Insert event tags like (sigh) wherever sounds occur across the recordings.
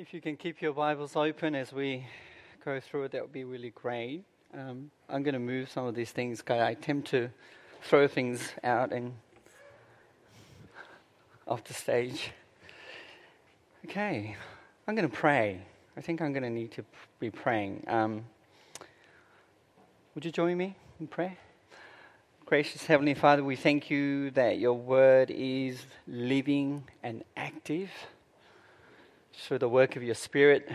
If you can keep your Bibles open as we go through it, that would be really great. Um, I'm going to move some of these things I tend to throw things out and off the stage. Okay, I'm going to pray. I think I'm going to need to be praying. Um, would you join me in prayer? Gracious Heavenly Father, we thank you that your word is living and active through the work of your Spirit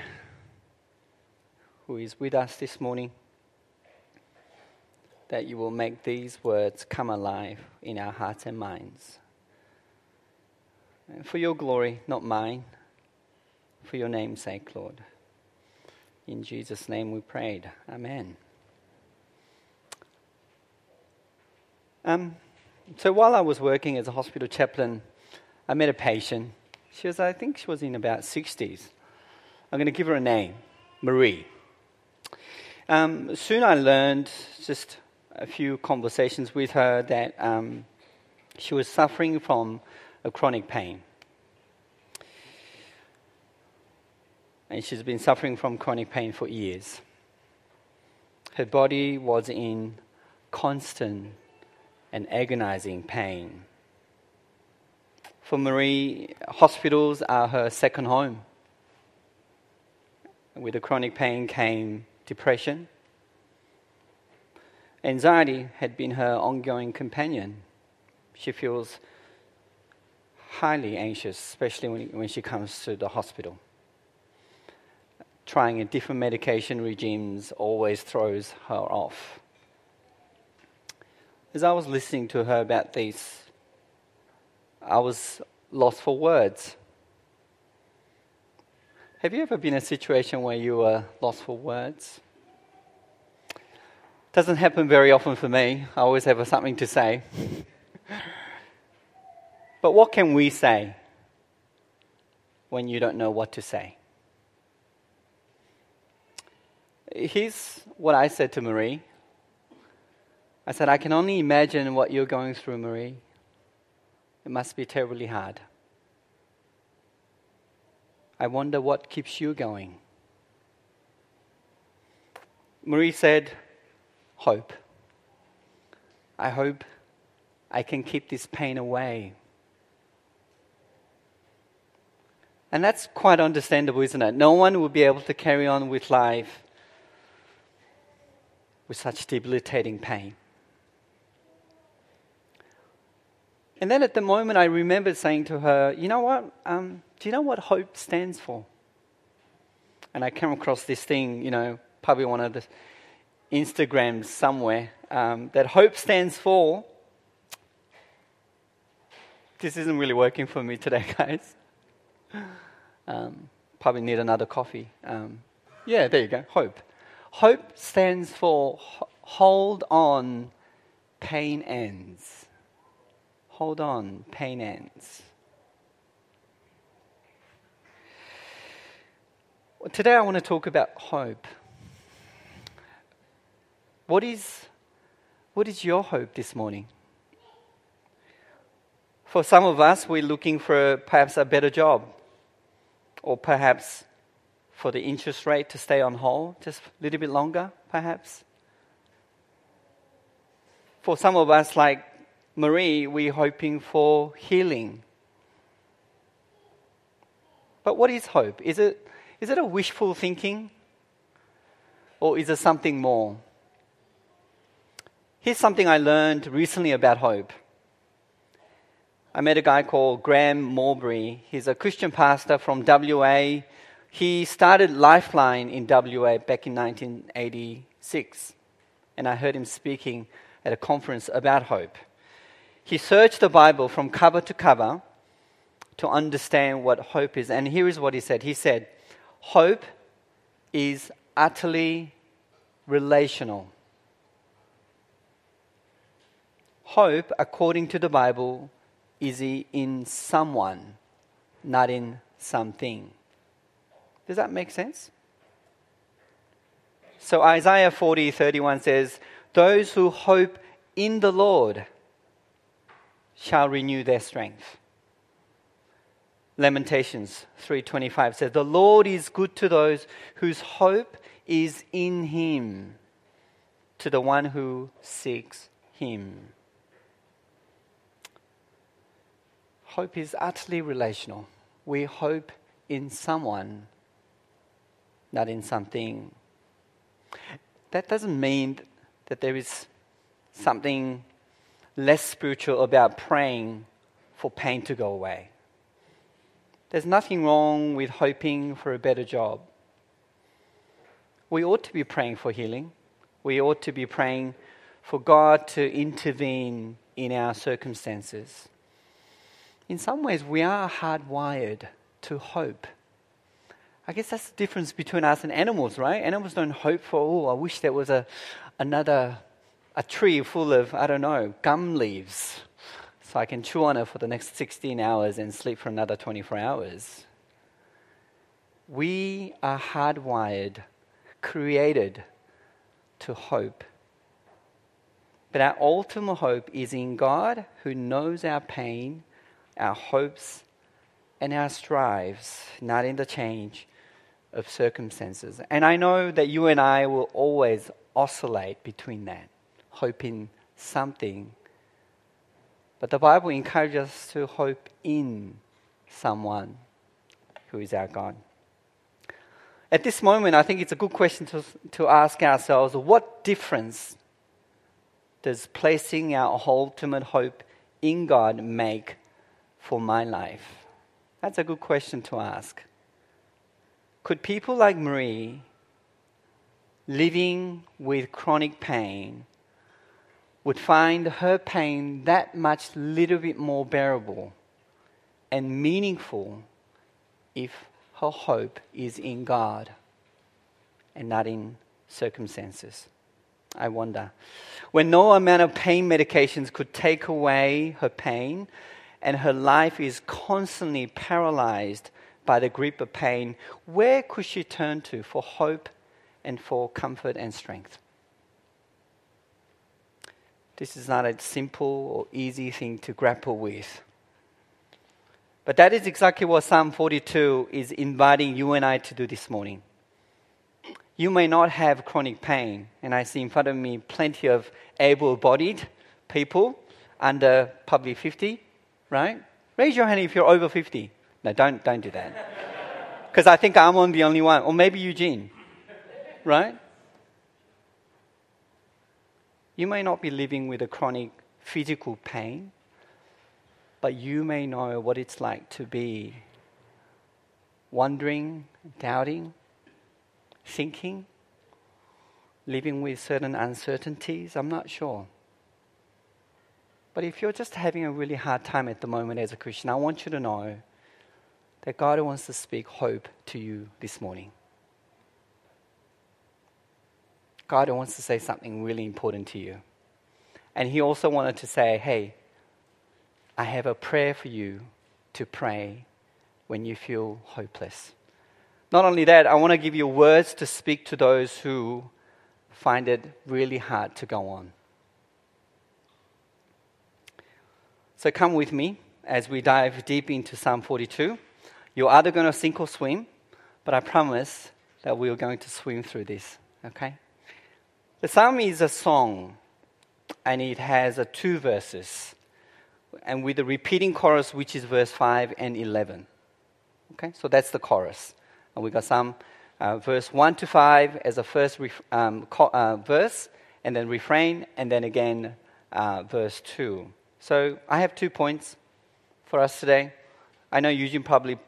who is with us this morning. That you will make these words come alive in our hearts and minds. And for your glory, not mine, for your name's sake, Lord. In Jesus' name we prayed. Amen. Um, so while I was working as a hospital chaplain, I met a patient. She was, I think she was in about 60s. I'm going to give her a name, Marie. Um, soon I learned, just a few conversations with her, that um, she was suffering from a chronic pain. And she's been suffering from chronic pain for years. Her body was in constant and agonizing pain. For Marie, hospitals are her second home. With the chronic pain came depression. Anxiety had been her ongoing companion. She feels highly anxious, especially when, when she comes to the hospital. Trying a different medication regimes always throws her off as I was listening to her about these, I was lost for words. Have you ever been in a situation where you were lost for words? Doesn't happen very often for me. I always have something to say. (laughs) but what can we say when you don't know what to say? Here's what I said to Marie I said, I can only imagine what you're going through, Marie. It must be terribly hard. I wonder what keeps you going. Marie said, Hope. I hope I can keep this pain away. And that's quite understandable, isn't it? No one will be able to carry on with life with such debilitating pain. And then at the moment, I remember saying to her, You know what? Um, do you know what hope stands for? And I came across this thing, you know, probably one of the Instagrams somewhere, um, that hope stands for. This isn't really working for me today, (laughs) guys. Um, probably need another coffee. Um, yeah, there you go. Hope. Hope stands for hold on, pain ends. Hold on, pain ends. Well, today I want to talk about hope. What is, what is your hope this morning? For some of us, we're looking for perhaps a better job, or perhaps for the interest rate to stay on hold just a little bit longer, perhaps. For some of us, like Marie, we're hoping for healing. But what is hope? Is it, is it a wishful thinking? Or is it something more? Here's something I learned recently about hope. I met a guy called Graham Mowbray. He's a Christian pastor from WA. He started Lifeline in WA back in 1986. And I heard him speaking at a conference about hope. He searched the Bible from cover to cover to understand what hope is. And here is what he said He said, Hope is utterly relational. Hope, according to the Bible, is in someone, not in something. Does that make sense? So Isaiah 40 31 says, Those who hope in the Lord shall renew their strength. Lamentations 3:25 says, "The Lord is good to those whose hope is in him, to the one who seeks him." Hope is utterly relational. We hope in someone, not in something. That doesn't mean that there is something less spiritual about praying for pain to go away. There's nothing wrong with hoping for a better job. We ought to be praying for healing. We ought to be praying for God to intervene in our circumstances. In some ways, we are hardwired to hope. I guess that's the difference between us and animals, right? Animals don't hope for, oh, I wish there was a, another a tree full of, I don't know, gum leaves so I can chew on it for the next 16 hours and sleep for another 24 hours. We are hardwired, created to hope. But our ultimate hope is in God who knows our pain, our hopes, and our strives, not in the change of circumstances. And I know that you and I will always oscillate between that, hoping something but the Bible encourages us to hope in someone who is our God. At this moment, I think it's a good question to, to ask ourselves what difference does placing our ultimate hope in God make for my life? That's a good question to ask. Could people like Marie, living with chronic pain, would find her pain that much little bit more bearable and meaningful if her hope is in God and not in circumstances. I wonder. When no amount of pain medications could take away her pain, and her life is constantly paralyzed by the grip of pain, where could she turn to for hope and for comfort and strength? This is not a simple or easy thing to grapple with. But that is exactly what Psalm 42 is inviting you and I to do this morning. You may not have chronic pain, and I see in front of me plenty of able bodied people under probably 50, right? Raise your hand if you're over 50. No, don't, don't do that. Because I think I'm on the only one. Or maybe Eugene, right? You may not be living with a chronic physical pain, but you may know what it's like to be wondering, doubting, thinking, living with certain uncertainties. I'm not sure. But if you're just having a really hard time at the moment as a Christian, I want you to know that God wants to speak hope to you this morning. God wants to say something really important to you. And He also wanted to say, hey, I have a prayer for you to pray when you feel hopeless. Not only that, I want to give you words to speak to those who find it really hard to go on. So come with me as we dive deep into Psalm 42. You're either going to sink or swim, but I promise that we are going to swim through this, okay? The psalm is a song, and it has a two verses, and with a repeating chorus, which is verse 5 and 11. Okay, so that's the chorus. And we got some uh, verse 1 to 5 as a first ref- um, co- uh, verse, and then refrain, and then again uh, verse 2. So I have two points for us today. I know Eugene probably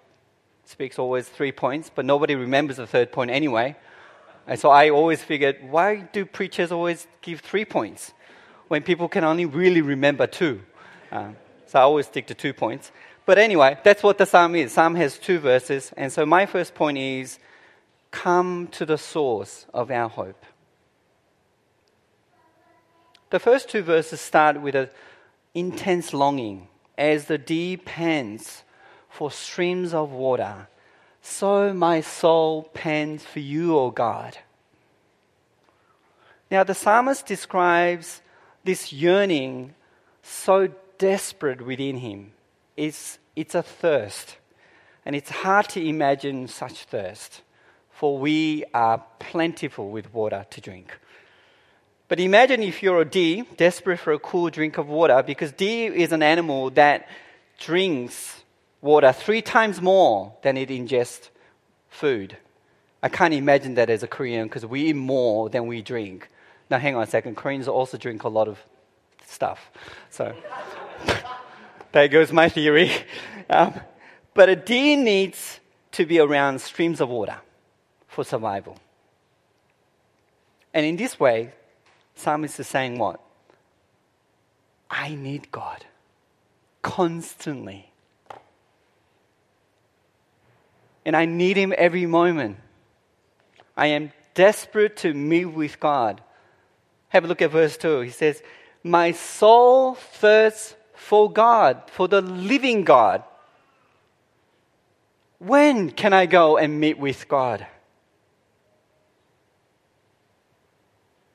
speaks always three points, but nobody remembers the third point anyway. And so I always figured, why do preachers always give three points when people can only really remember two? Um, so I always stick to two points. But anyway, that's what the psalm is. Psalm has two verses. And so my first point is come to the source of our hope. The first two verses start with an intense longing as the deep pants for streams of water so my soul pants for you, O God. Now, the psalmist describes this yearning so desperate within him. It's, it's a thirst. And it's hard to imagine such thirst, for we are plentiful with water to drink. But imagine if you're a deer, desperate for a cool drink of water, because deer is an animal that drinks water three times more than it ingests food. I can't imagine that as a Korean because we eat more than we drink. Now, hang on a second. Koreans also drink a lot of stuff. So, (laughs) there goes my theory. (laughs) Um, but a deer needs to be around streams of water for survival. And in this way, Psalmist is saying what? I need God constantly. And I need Him every moment. I am desperate to meet with God. Have a look at verse 2. He says, My soul thirsts for God, for the living God. When can I go and meet with God?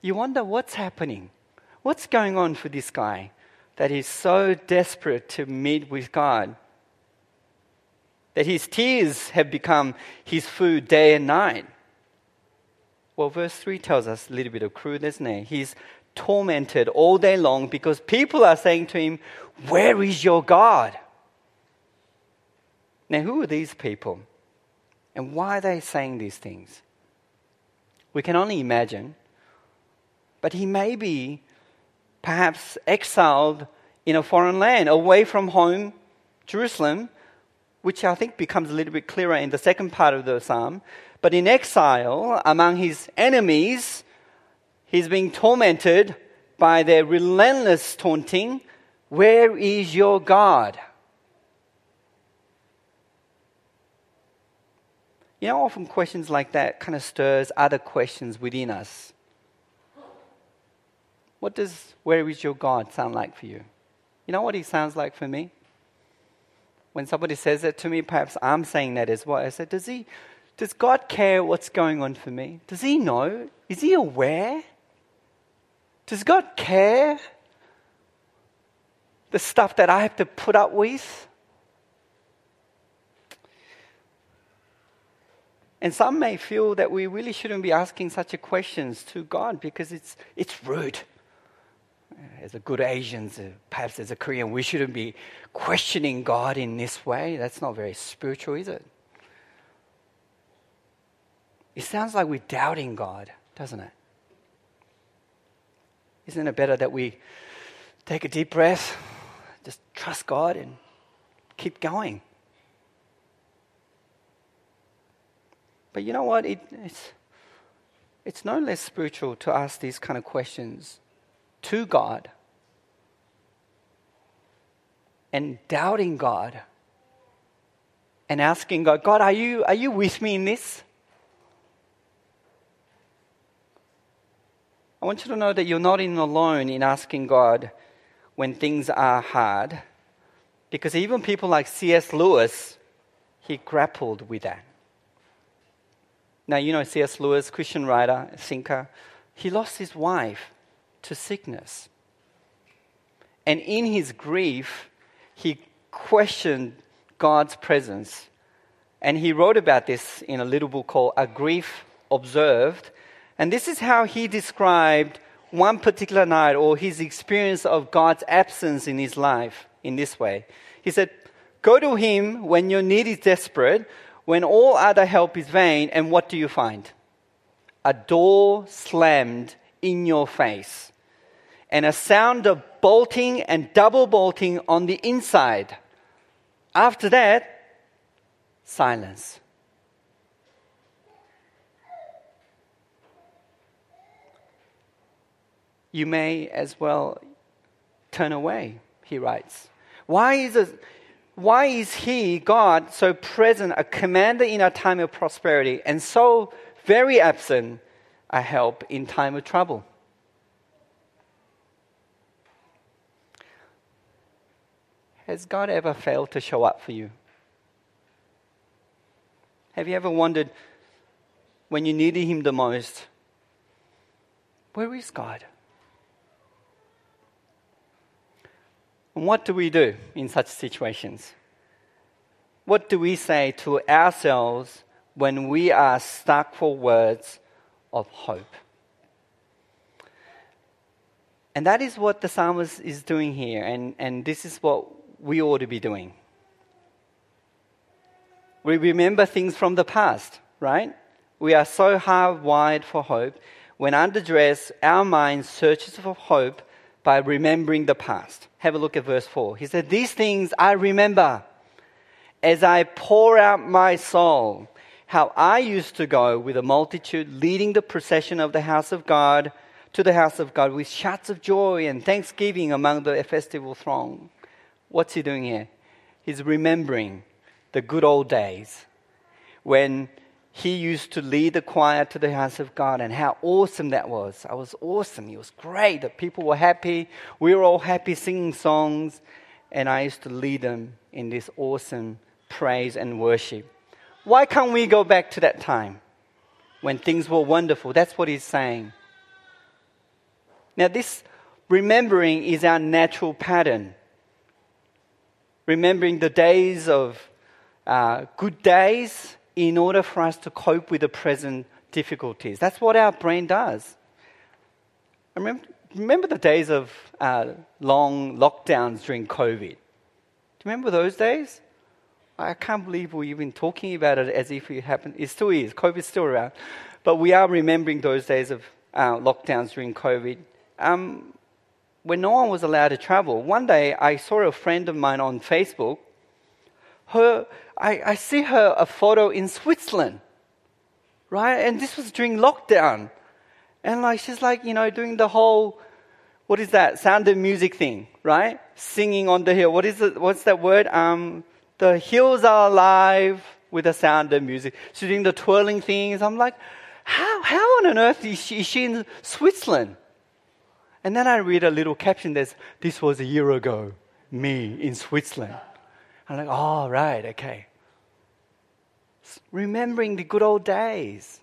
You wonder what's happening. What's going on for this guy that he's so desperate to meet with God? That his tears have become his food day and night. Well, verse 3 tells us a little bit of crude, isn't it? He's tormented all day long because people are saying to him, Where is your God? Now, who are these people? And why are they saying these things? We can only imagine. But he may be perhaps exiled in a foreign land, away from home, Jerusalem, which I think becomes a little bit clearer in the second part of the psalm. But in exile, among his enemies, he's being tormented by their relentless taunting Where is your God? You know, often questions like that kind of stirs other questions within us. What does where is your God sound like for you? You know what he sounds like for me? When somebody says that to me, perhaps I'm saying that as well. I said, Does he does God care what's going on for me? Does he know? Is he aware? Does God care the stuff that I have to put up with? And some may feel that we really shouldn't be asking such questions to God because it's, it's rude. As a good Asians, uh, perhaps as a Korean, we shouldn't be questioning God in this way. That's not very spiritual, is it? It sounds like we're doubting God, doesn't it? Isn't it better that we take a deep breath, just trust God, and keep going? But you know what? It, it's, it's no less spiritual to ask these kind of questions to God and doubting God and asking God, God, are you, are you with me in this? I want you to know that you're not in alone in asking God when things are hard, because even people like C.S. Lewis, he grappled with that. Now, you know C.S. Lewis, Christian writer, thinker, he lost his wife to sickness. And in his grief, he questioned God's presence. And he wrote about this in a little book called A Grief Observed. And this is how he described one particular night or his experience of God's absence in his life in this way. He said, Go to him when your need is desperate, when all other help is vain, and what do you find? A door slammed in your face, and a sound of bolting and double bolting on the inside. After that, silence. You may as well turn away, he writes. Why is why is He, God, so present, a commander in a time of prosperity, and so very absent a help in time of trouble? Has God ever failed to show up for you? Have you ever wondered when you needed Him the most, where is God? And what do we do in such situations? what do we say to ourselves when we are stuck for words of hope? And that is what the psalmist is doing here, and, and this is what we ought to be doing. We remember things from the past, right? We are so hardwired for hope. When under duress, our mind searches for hope by remembering the past. Have a look at verse 4. He said, These things I remember as I pour out my soul, how I used to go with a multitude leading the procession of the house of God to the house of God with shouts of joy and thanksgiving among the festival throng. What's he doing here? He's remembering the good old days when he used to lead the choir to the house of God and how awesome that was. I was awesome. It was great. The people were happy. We were all happy singing songs. And I used to lead them in this awesome praise and worship. Why can't we go back to that time when things were wonderful? That's what he's saying. Now, this remembering is our natural pattern. Remembering the days of uh, good days in order for us to cope with the present difficulties. That's what our brain does. Remember, remember the days of uh, long lockdowns during COVID? Do you remember those days? I can't believe we're even talking about it as if it happened. It still is. COVID's still around. But we are remembering those days of uh, lockdowns during COVID. Um, when no one was allowed to travel, one day I saw a friend of mine on Facebook her, I, I see her a photo in Switzerland, right? And this was during lockdown. And like she's like, you know, doing the whole, what is that? Sound of music thing, right? Singing on the hill. What is it? What's that word? Um, the hills are alive with the sound of music. She's doing the twirling things. I'm like, how, how on earth is she, is she in Switzerland? And then I read a little caption that's, this was a year ago, me in Switzerland. I'm like, oh, right, okay. Remembering the good old days.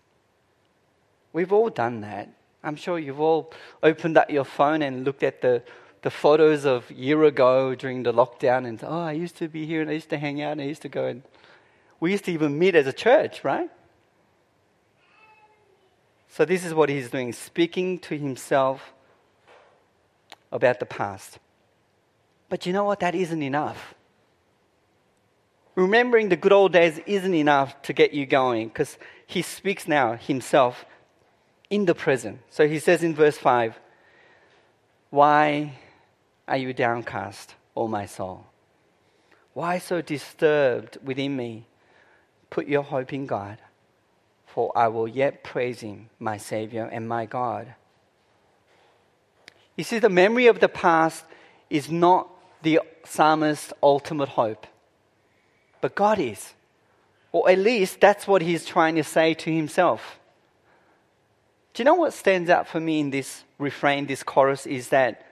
We've all done that. I'm sure you've all opened up your phone and looked at the, the photos of year ago during the lockdown and, oh, I used to be here and I used to hang out and I used to go and we used to even meet as a church, right? So this is what he's doing, speaking to himself about the past. But you know what? That isn't enough remembering the good old days isn't enough to get you going because he speaks now himself in the present. So he says in verse 5 Why are you downcast, O my soul? Why so disturbed within me? Put your hope in God, for I will yet praise him, my Savior and my God. You see, the memory of the past is not the psalmist's ultimate hope but God is. Or at least that's what he's trying to say to himself. Do you know what stands out for me in this refrain, this chorus, is that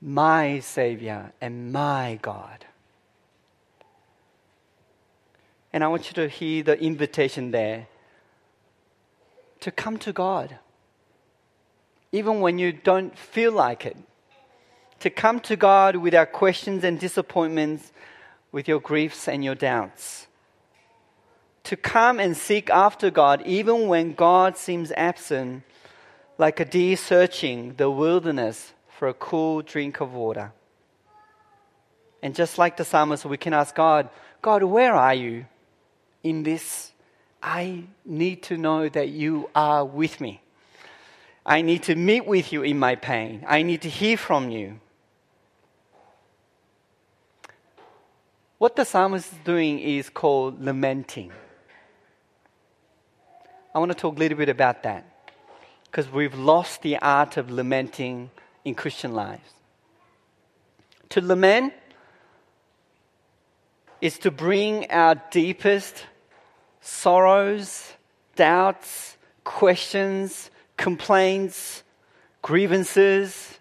my Savior and my God. And I want you to hear the invitation there to come to God, even when you don't feel like it. To come to God with our questions and disappointments with your griefs and your doubts. To come and seek after God even when God seems absent, like a deer searching the wilderness for a cool drink of water. And just like the psalmist, we can ask God, God, where are you in this? I need to know that you are with me. I need to meet with you in my pain. I need to hear from you. What the psalmist is doing is called lamenting. I want to talk a little bit about that because we've lost the art of lamenting in Christian lives. To lament is to bring our deepest sorrows, doubts, questions, complaints, grievances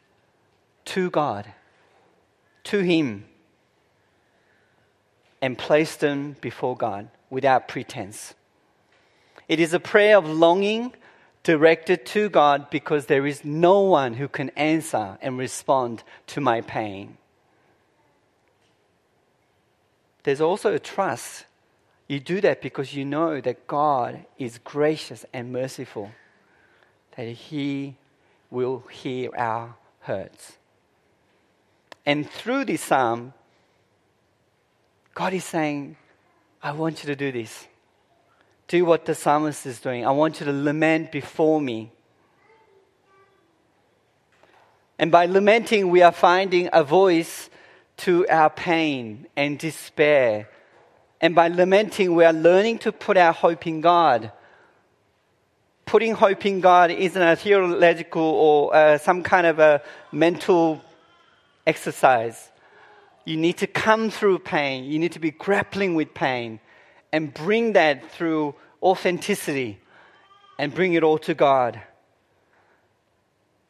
to God, to Him and place them before God without pretense. It is a prayer of longing directed to God because there is no one who can answer and respond to my pain. there's also a trust. You do that because you know that God is gracious and merciful, that He will hear our hurts. And through this psalm, God is saying, I want you to do this. Do what the psalmist is doing. I want you to lament before me. And by lamenting, we are finding a voice to our pain and despair. And by lamenting, we are learning to put our hope in God. Putting hope in God isn't a theological or uh, some kind of a mental exercise. You need to come through pain. You need to be grappling with pain and bring that through authenticity and bring it all to God.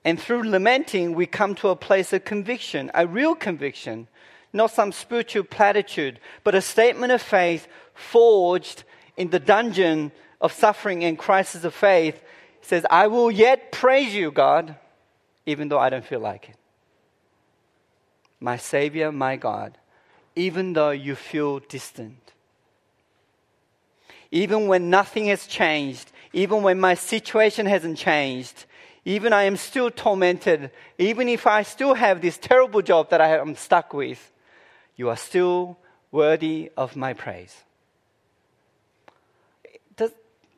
And through lamenting, we come to a place of conviction, a real conviction, not some spiritual platitude, but a statement of faith forged in the dungeon of suffering and crisis of faith. It says, I will yet praise you, God, even though I don't feel like it. My Savior, my God, even though you feel distant. Even when nothing has changed, even when my situation hasn't changed, even I am still tormented, even if I still have this terrible job that I am stuck with, you are still worthy of my praise. Does,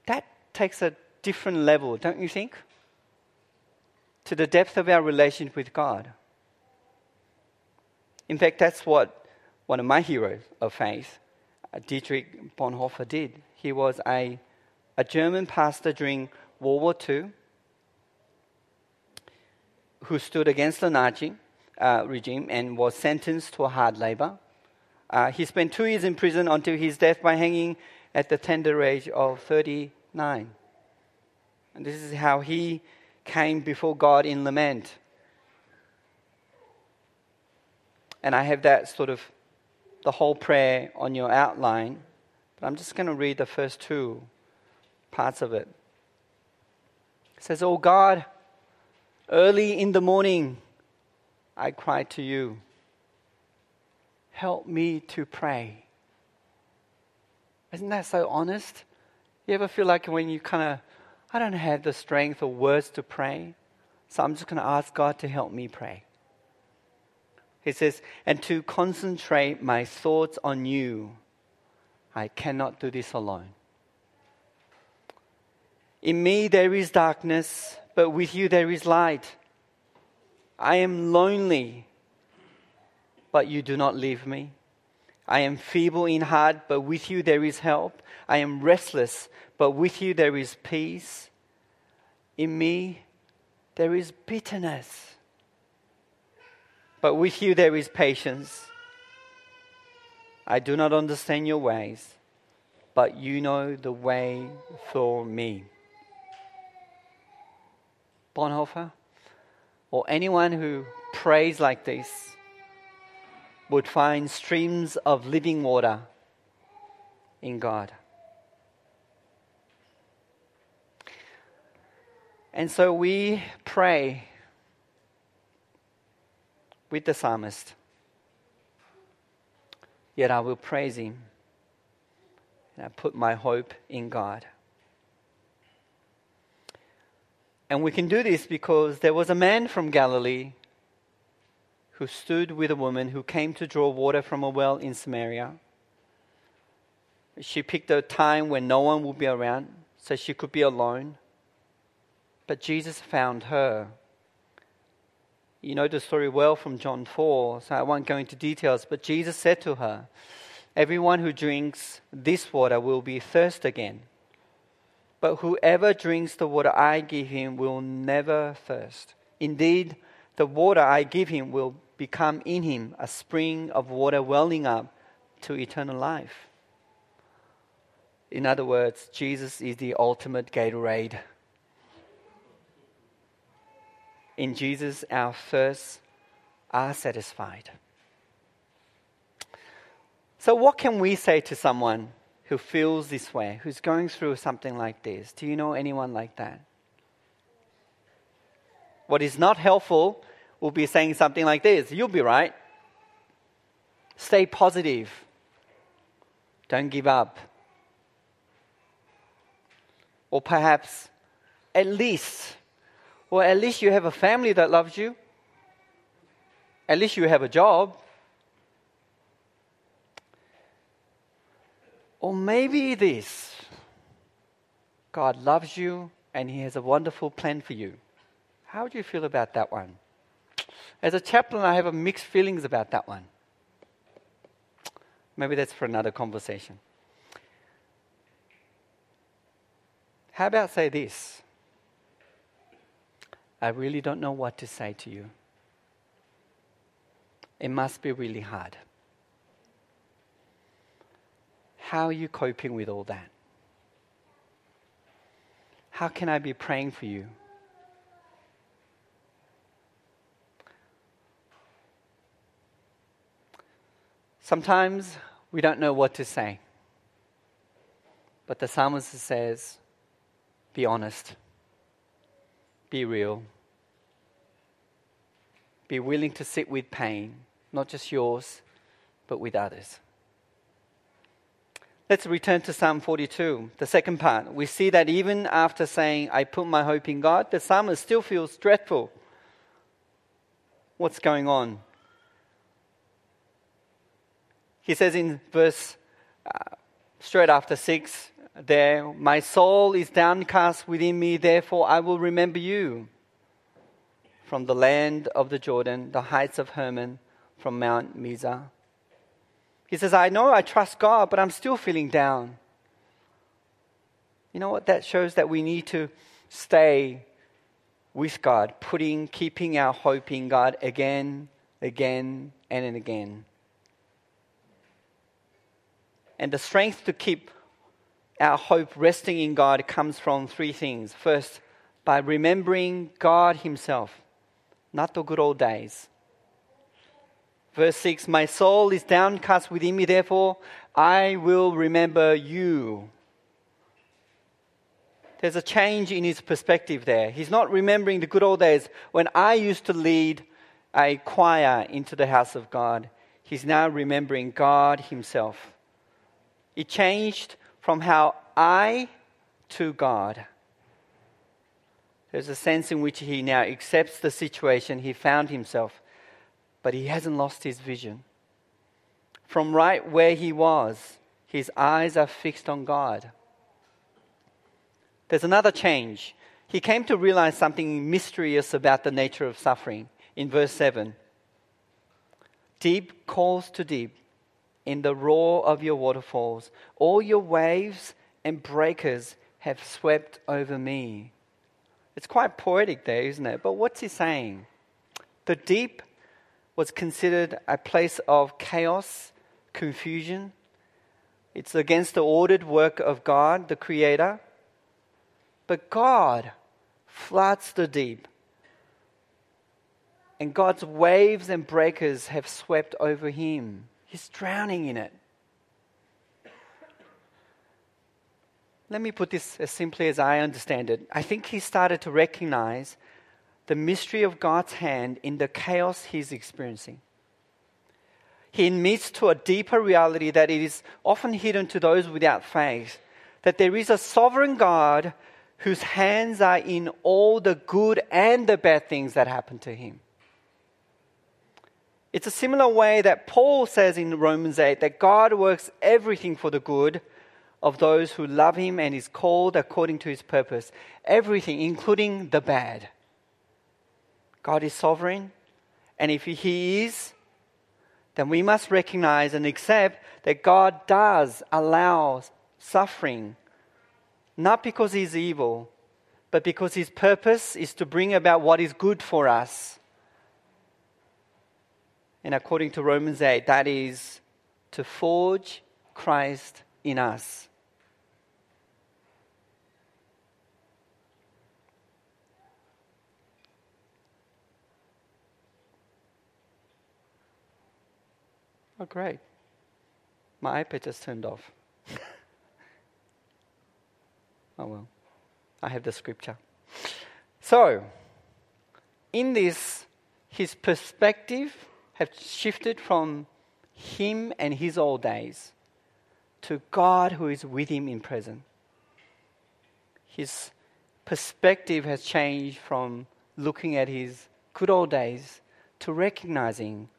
that takes a different level, don't you think? To the depth of our relationship with God. In fact, that's what one of my heroes of faith, uh, Dietrich Bonhoeffer, did. He was a, a German pastor during World War II who stood against the Nazi uh, regime and was sentenced to hard labor. Uh, he spent two years in prison until his death by hanging at the tender age of 39. And this is how he came before God in lament. And I have that sort of the whole prayer on your outline, but I'm just going to read the first two parts of it. It says, Oh God, Early in the morning, I cried to you, Help me to pray. Isn't that so honest? You ever feel like when you kind of, I don't have the strength or words to pray, so I'm just going to ask God to help me pray. He says, and to concentrate my thoughts on you. I cannot do this alone. In me there is darkness, but with you there is light. I am lonely, but you do not leave me. I am feeble in heart, but with you there is help. I am restless, but with you there is peace. In me there is bitterness, but with you there is patience. I do not understand your ways, but you know the way for me. Bonhoeffer, or anyone who prays like this would find streams of living water in God. And so we pray with the psalmist. Yet I will praise him and I put my hope in God. And we can do this because there was a man from Galilee who stood with a woman who came to draw water from a well in Samaria. She picked a time when no one would be around so she could be alone. But Jesus found her. You know the story well from John 4, so I won't go into details. But Jesus said to her, Everyone who drinks this water will be thirst again. But whoever drinks the water I give him will never thirst. Indeed, the water I give him will become in him a spring of water welling up to eternal life. In other words, Jesus is the ultimate Gatorade. In Jesus, our thirsts are satisfied. So, what can we say to someone who feels this way, who's going through something like this? Do you know anyone like that? What is not helpful will be saying something like this You'll be right. Stay positive. Don't give up. Or perhaps, at least, or at least you have a family that loves you. At least you have a job. Or maybe this God loves you and He has a wonderful plan for you. How do you feel about that one? As a chaplain, I have a mixed feelings about that one. Maybe that's for another conversation. How about say this? I really don't know what to say to you. It must be really hard. How are you coping with all that? How can I be praying for you? Sometimes we don't know what to say. But the psalmist says, be honest, be real, be willing to sit with pain, not just yours, but with others. Let's return to Psalm 42, the second part. We see that even after saying, I put my hope in God, the psalmist still feels dreadful. What's going on? He says in verse uh, straight after 6 there, My soul is downcast within me, therefore I will remember you. From the land of the Jordan, the heights of Hermon, from Mount Mizar. He says, I know I trust God, but I'm still feeling down. You know what? That shows that we need to stay with God, putting, keeping our hope in God again, again, and again. And the strength to keep our hope resting in God comes from three things. First, by remembering God Himself, not the good old days. Verse 6 My soul is downcast within me, therefore I will remember you. There's a change in his perspective there. He's not remembering the good old days when I used to lead a choir into the house of God. He's now remembering God Himself. It changed from how I to God. There's a sense in which he now accepts the situation he found himself, but he hasn't lost his vision. From right where he was, his eyes are fixed on God. There's another change. He came to realize something mysterious about the nature of suffering in verse 7. Deep calls to deep in the roar of your waterfalls. All your waves and breakers have swept over me. It's quite poetic there, isn't it? But what's he saying? The deep was considered a place of chaos, confusion. It's against the ordered work of God, the Creator. But God floods the deep. And God's waves and breakers have swept over him. He's drowning in it. Let me put this as simply as I understand it. I think he started to recognize the mystery of God's hand in the chaos he's experiencing. He admits to a deeper reality that it is often hidden to those without faith that there is a sovereign God whose hands are in all the good and the bad things that happen to him. It's a similar way that Paul says in Romans 8 that God works everything for the good of those who love him and is called according to his purpose. Everything, including the bad. God is sovereign, and if he is, then we must recognize and accept that God does allow suffering, not because he's evil, but because his purpose is to bring about what is good for us and according to Romans 8, that is to forge Christ in us. Oh, great. My iPad just turned off. (laughs) oh, well. I have the scripture. So, in this, his perspective have shifted from him and his old days to God who is with him in present. His perspective has changed from looking at his good old days to recognizing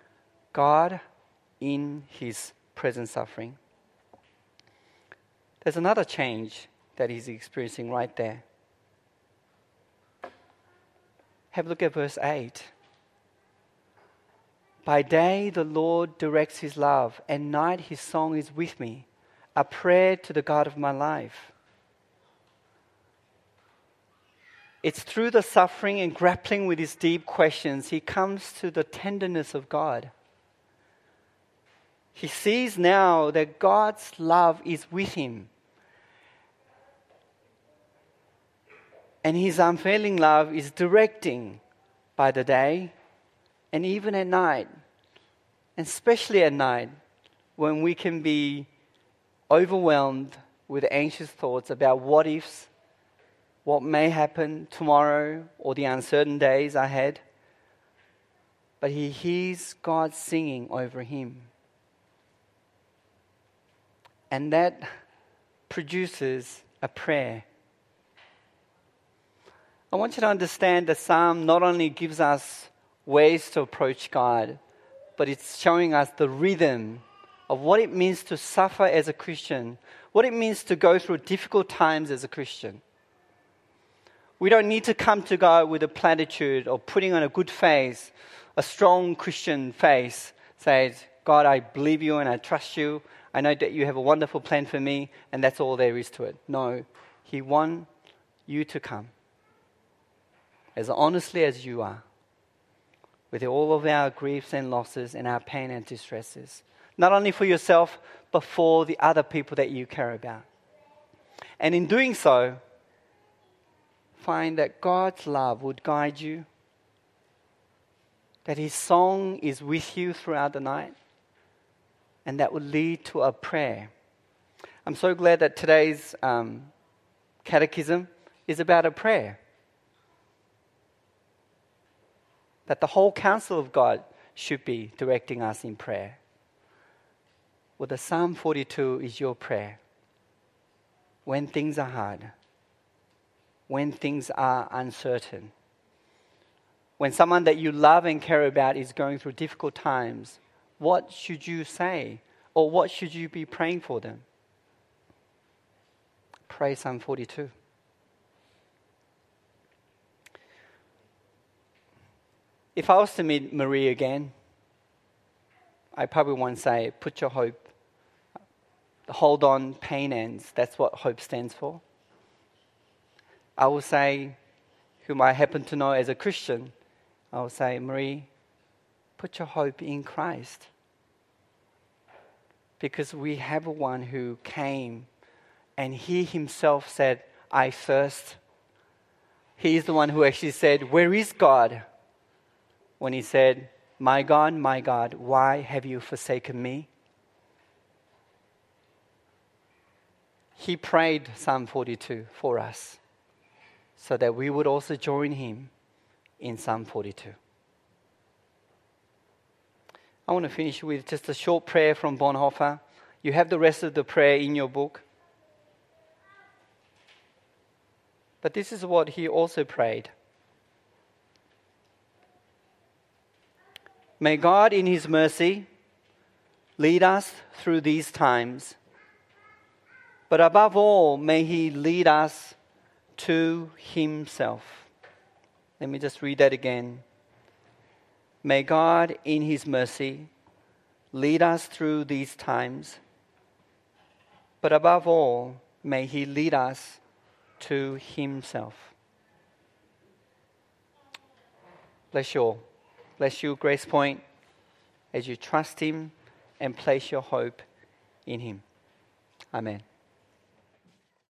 God in his present suffering. There's another change that he's experiencing right there. Have a look at verse 8. By day the Lord directs his love, and night his song is with me, a prayer to the God of my life. It's through the suffering and grappling with his deep questions he comes to the tenderness of God. He sees now that God's love is with him. And his unfailing love is directing by the day and even at night, and especially at night when we can be overwhelmed with anxious thoughts about what ifs, what may happen tomorrow, or the uncertain days ahead. But he hears God singing over him. And that produces a prayer I want you to understand that Psalm not only gives us ways to approach God, but it's showing us the rhythm of what it means to suffer as a Christian, what it means to go through difficult times as a Christian. We don't need to come to God with a platitude or putting on a good face, a strong Christian face, says, God, I believe you and I trust you. I know that you have a wonderful plan for me, and that's all there is to it. No, He wants you to come as honestly as you are, with all of our griefs and losses and our pain and distresses, not only for yourself, but for the other people that you care about. And in doing so, find that God's love would guide you, that His song is with you throughout the night, and that would lead to a prayer. I'm so glad that today's um, catechism is about a prayer. That the whole counsel of God should be directing us in prayer. Well, the Psalm 42 is your prayer. When things are hard, when things are uncertain, when someone that you love and care about is going through difficult times, what should you say? Or what should you be praying for them? Pray Psalm 42. If I was to meet Marie again, I probably won't say, put your hope. Hold on, pain ends. That's what hope stands for. I will say, whom I happen to know as a Christian, I will say, Marie, put your hope in Christ. Because we have one who came and he himself said, I thirst. He is the one who actually said, Where is God? When he said, My God, my God, why have you forsaken me? He prayed Psalm 42 for us so that we would also join him in Psalm 42. I want to finish with just a short prayer from Bonhoeffer. You have the rest of the prayer in your book. But this is what he also prayed. May God, in His mercy, lead us through these times. But above all, may He lead us to Himself. Let me just read that again. May God, in His mercy, lead us through these times. But above all, may He lead us to Himself. Bless you all. Bless you, Grace Point, as you trust Him and place your hope in Him. Amen.